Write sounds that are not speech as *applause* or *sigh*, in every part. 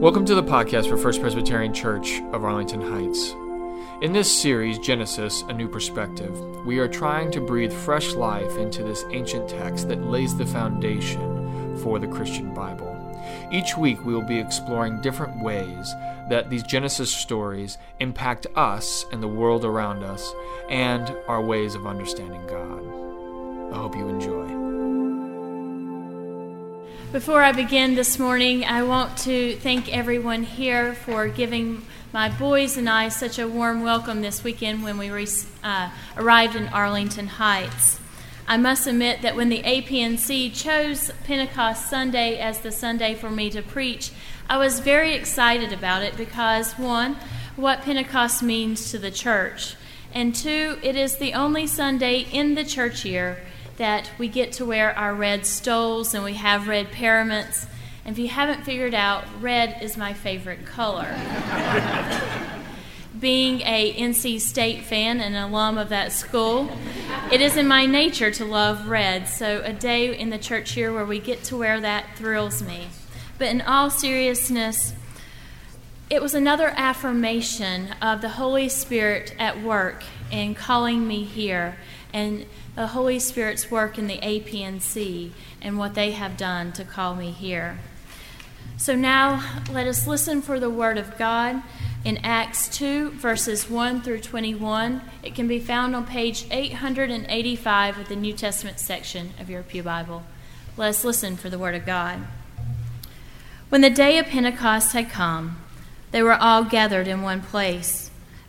Welcome to the podcast for First Presbyterian Church of Arlington Heights. In this series, Genesis A New Perspective, we are trying to breathe fresh life into this ancient text that lays the foundation for the Christian Bible. Each week, we will be exploring different ways that these Genesis stories impact us and the world around us and our ways of understanding God. I hope you enjoy. Before I begin this morning, I want to thank everyone here for giving my boys and I such a warm welcome this weekend when we uh, arrived in Arlington Heights. I must admit that when the APNC chose Pentecost Sunday as the Sunday for me to preach, I was very excited about it because, one, what Pentecost means to the church, and two, it is the only Sunday in the church year that we get to wear our red stoles and we have red paraments. And if you haven't figured out, red is my favorite color. *laughs* Being a NC State fan and alum of that school, it is in my nature to love red. So a day in the church here where we get to wear that thrills me. But in all seriousness, it was another affirmation of the Holy Spirit at work in calling me here and the Holy Spirit's work in the APNC and what they have done to call me here. So now let us listen for the Word of God in Acts 2, verses 1 through 21. It can be found on page 885 of the New Testament section of your Pew Bible. Let us listen for the Word of God. When the day of Pentecost had come, they were all gathered in one place.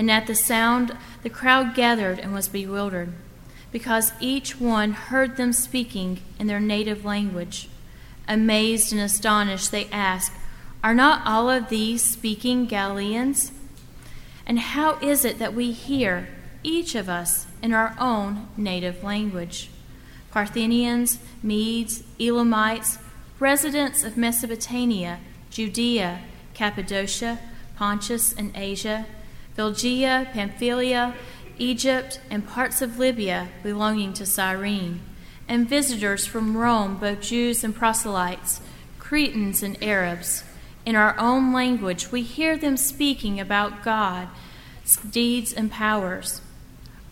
And at the sound, the crowd gathered and was bewildered, because each one heard them speaking in their native language. Amazed and astonished, they asked, Are not all of these speaking Galileans? And how is it that we hear, each of us, in our own native language? Parthians, Medes, Elamites, residents of Mesopotamia, Judea, Cappadocia, Pontus, and Asia Phrygia, Pamphylia, Egypt, and parts of Libya belonging to Cyrene, and visitors from Rome, both Jews and proselytes, Cretans and Arabs. In our own language, we hear them speaking about God's deeds and powers.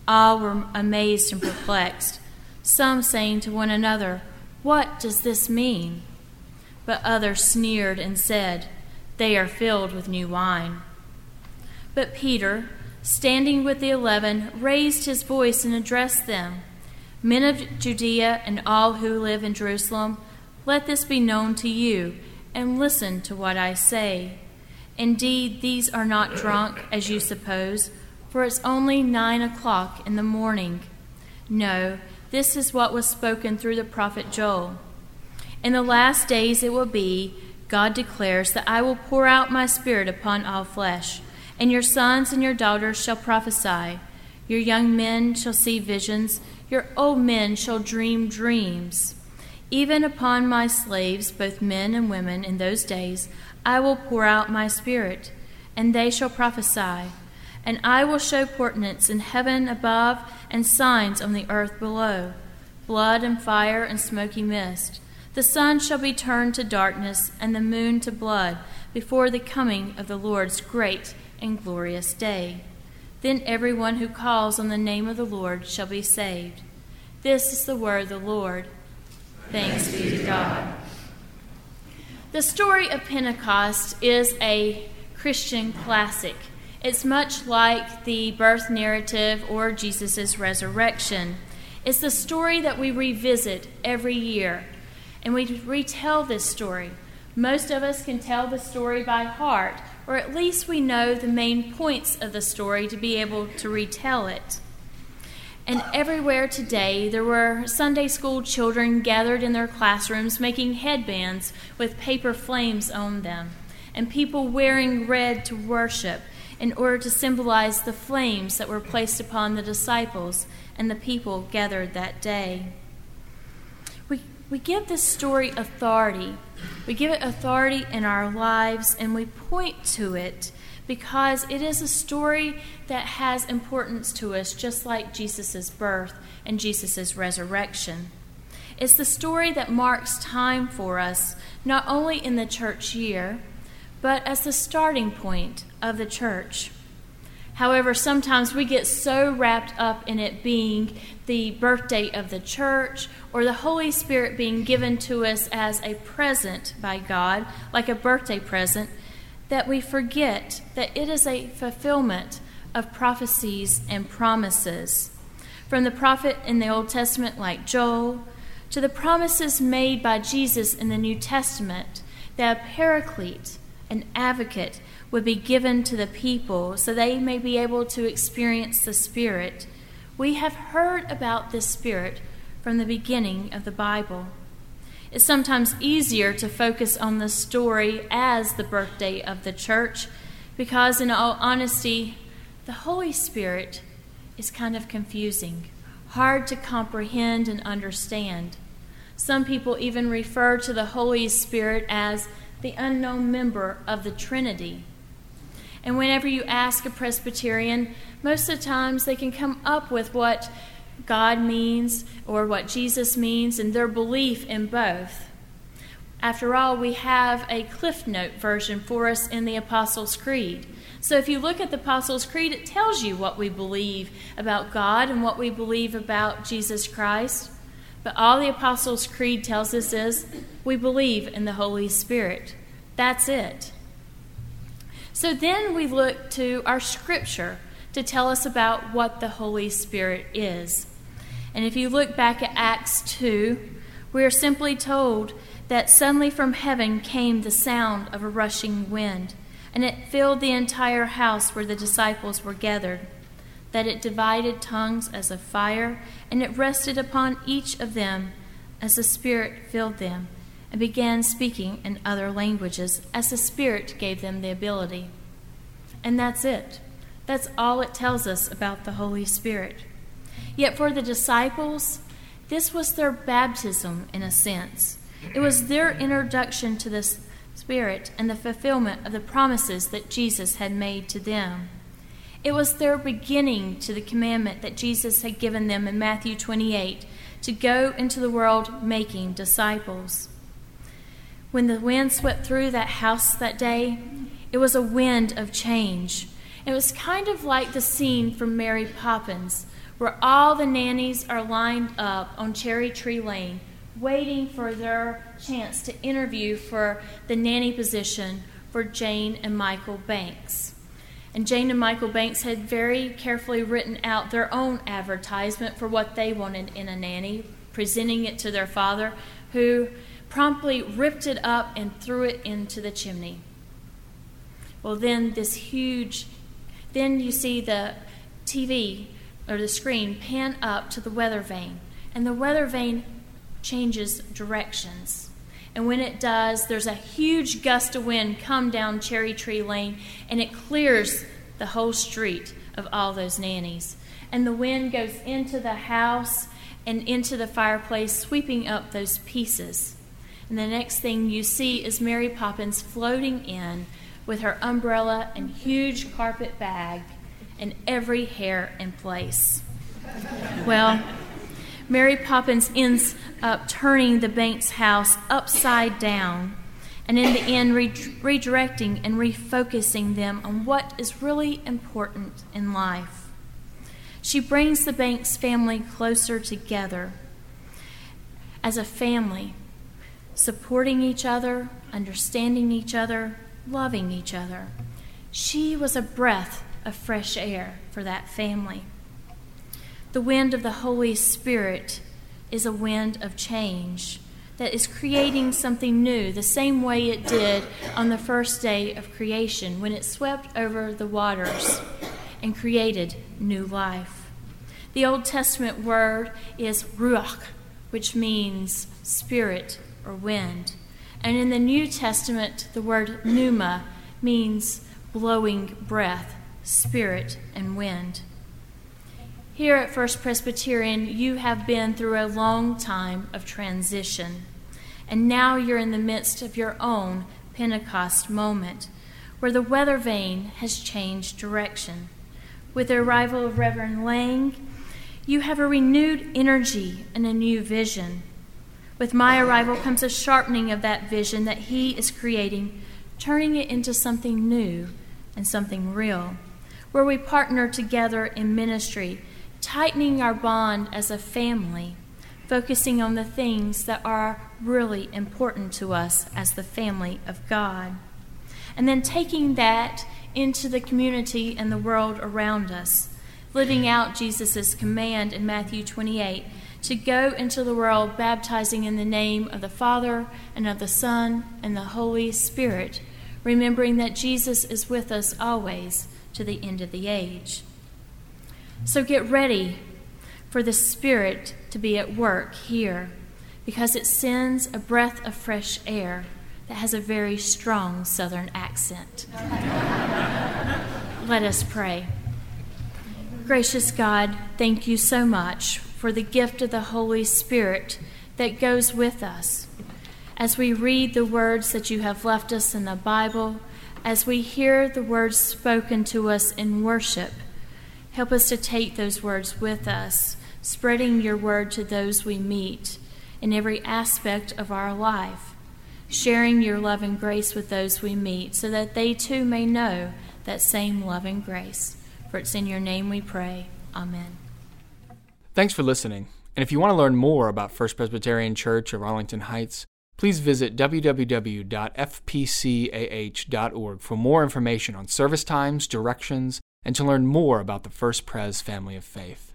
All were amazed and perplexed, some saying to one another, What does this mean? But others sneered and said, They are filled with new wine. But Peter, standing with the eleven, raised his voice and addressed them Men of Judea and all who live in Jerusalem, let this be known to you, and listen to what I say. Indeed, these are not drunk, as you suppose, for it's only nine o'clock in the morning. No, this is what was spoken through the prophet Joel. In the last days it will be, God declares, that I will pour out my spirit upon all flesh and your sons and your daughters shall prophesy. Your young men shall see visions. Your old men shall dream dreams. Even upon my slaves, both men and women, in those days, I will pour out my spirit, and they shall prophesy. And I will show portents in heaven above and signs on the earth below blood and fire and smoky mist. The sun shall be turned to darkness, and the moon to blood, before the coming of the Lord's great and glorious day. Then everyone who calls on the name of the Lord shall be saved. This is the word of the Lord. Thanks be to God. The story of Pentecost is a Christian classic. It's much like the birth narrative or Jesus' resurrection. It's the story that we revisit every year, and we retell this story. Most of us can tell the story by heart, or at least we know the main points of the story to be able to retell it. And everywhere today, there were Sunday school children gathered in their classrooms making headbands with paper flames on them. and people wearing red to worship in order to symbolize the flames that were placed upon the disciples and the people gathered that day. We, give this story authority. We give it authority in our lives and we point to it because it is a story that has importance to us, just like Jesus' birth and Jesus' resurrection. It's the story that marks time for us, not only in the church year, but as the starting point of the church. However, sometimes we get so wrapped up in it being the birthday of the church or the Holy Spirit being given to us as a present by God, like a birthday present, that we forget that it is a fulfillment of prophecies and promises. From the prophet in the Old Testament, like Joel, to the promises made by Jesus in the New Testament that a paraclete, an advocate, would be given to the people so they may be able to experience the Spirit. We have heard about this Spirit from the beginning of the Bible. It's sometimes easier to focus on the story as the birthday of the church because, in all honesty, the Holy Spirit is kind of confusing, hard to comprehend and understand. Some people even refer to the Holy Spirit as the unknown member of the Trinity. And whenever you ask a Presbyterian, most of the times they can come up with what God means or what Jesus means and their belief in both. After all, we have a Cliff Note version for us in the Apostles' Creed. So if you look at the Apostles' Creed, it tells you what we believe about God and what we believe about Jesus Christ. But all the Apostles' Creed tells us is we believe in the Holy Spirit. That's it. So then we look to our scripture to tell us about what the Holy Spirit is. And if you look back at Acts 2, we are simply told that suddenly from heaven came the sound of a rushing wind, and it filled the entire house where the disciples were gathered. That it divided tongues as of fire, and it rested upon each of them as the Spirit filled them and began speaking in other languages as the Spirit gave them the ability. And that's it. That's all it tells us about the Holy Spirit. Yet for the disciples, this was their baptism in a sense. It was their introduction to the Spirit and the fulfillment of the promises that Jesus had made to them. It was their beginning to the commandment that Jesus had given them in Matthew 28 to go into the world making disciples. When the wind swept through that house that day, it was a wind of change. It was kind of like the scene from Mary Poppins, where all the nannies are lined up on Cherry Tree Lane, waiting for their chance to interview for the nanny position for Jane and Michael Banks. And Jane and Michael Banks had very carefully written out their own advertisement for what they wanted in a nanny, presenting it to their father, who promptly ripped it up and threw it into the chimney. Well, then this huge, then you see the TV or the screen pan up to the weather vane, and the weather vane changes directions. And when it does, there's a huge gust of wind come down Cherry Tree Lane, and it clears the whole street of all those nannies. And the wind goes into the house and into the fireplace, sweeping up those pieces. And the next thing you see is Mary Poppins floating in with her umbrella and huge carpet bag and every hair in place. Well, Mary Poppins ends up turning the Banks house upside down and in the end re- redirecting and refocusing them on what is really important in life. She brings the Banks family closer together as a family supporting each other, understanding each other, loving each other. She was a breath of fresh air for that family. The wind of the Holy Spirit is a wind of change that is creating something new, the same way it did on the first day of creation when it swept over the waters and created new life. The Old Testament word is ruach, which means spirit or wind. And in the New Testament, the word pneuma means blowing breath, spirit, and wind. Here at First Presbyterian, you have been through a long time of transition, and now you're in the midst of your own Pentecost moment, where the weather vane has changed direction. With the arrival of Reverend Lang, you have a renewed energy and a new vision. With my arrival comes a sharpening of that vision that he is creating, turning it into something new and something real, where we partner together in ministry tightening our bond as a family, focusing on the things that are really important to us as the family of God. And then taking that into the community and the world around us, living out Jesus' command in Matthew 28 to go into the world baptizing in the name of the Father and of the Son and the Holy Spirit, remembering that Jesus is with us always to the end of the age. So get ready for the Spirit to be at work here because it sends a breath of fresh air that has a very strong Southern accent. *laughs* Let us pray. Gracious God, thank you so much for the gift of the Holy Spirit that goes with us. As we read the words that you have left us in the Bible, as we hear the words spoken to us in worship, Help us to take those words with us, spreading your word to those we meet in every aspect of our life, sharing your love and grace with those we meet so that they too may know that same love and grace. For it's in your name we pray. Amen. Thanks for listening. And if you want to learn more about First Presbyterian Church of Arlington Heights, please visit www.fpcah.org for more information on service times, directions, and to learn more about the First Pres family of faith.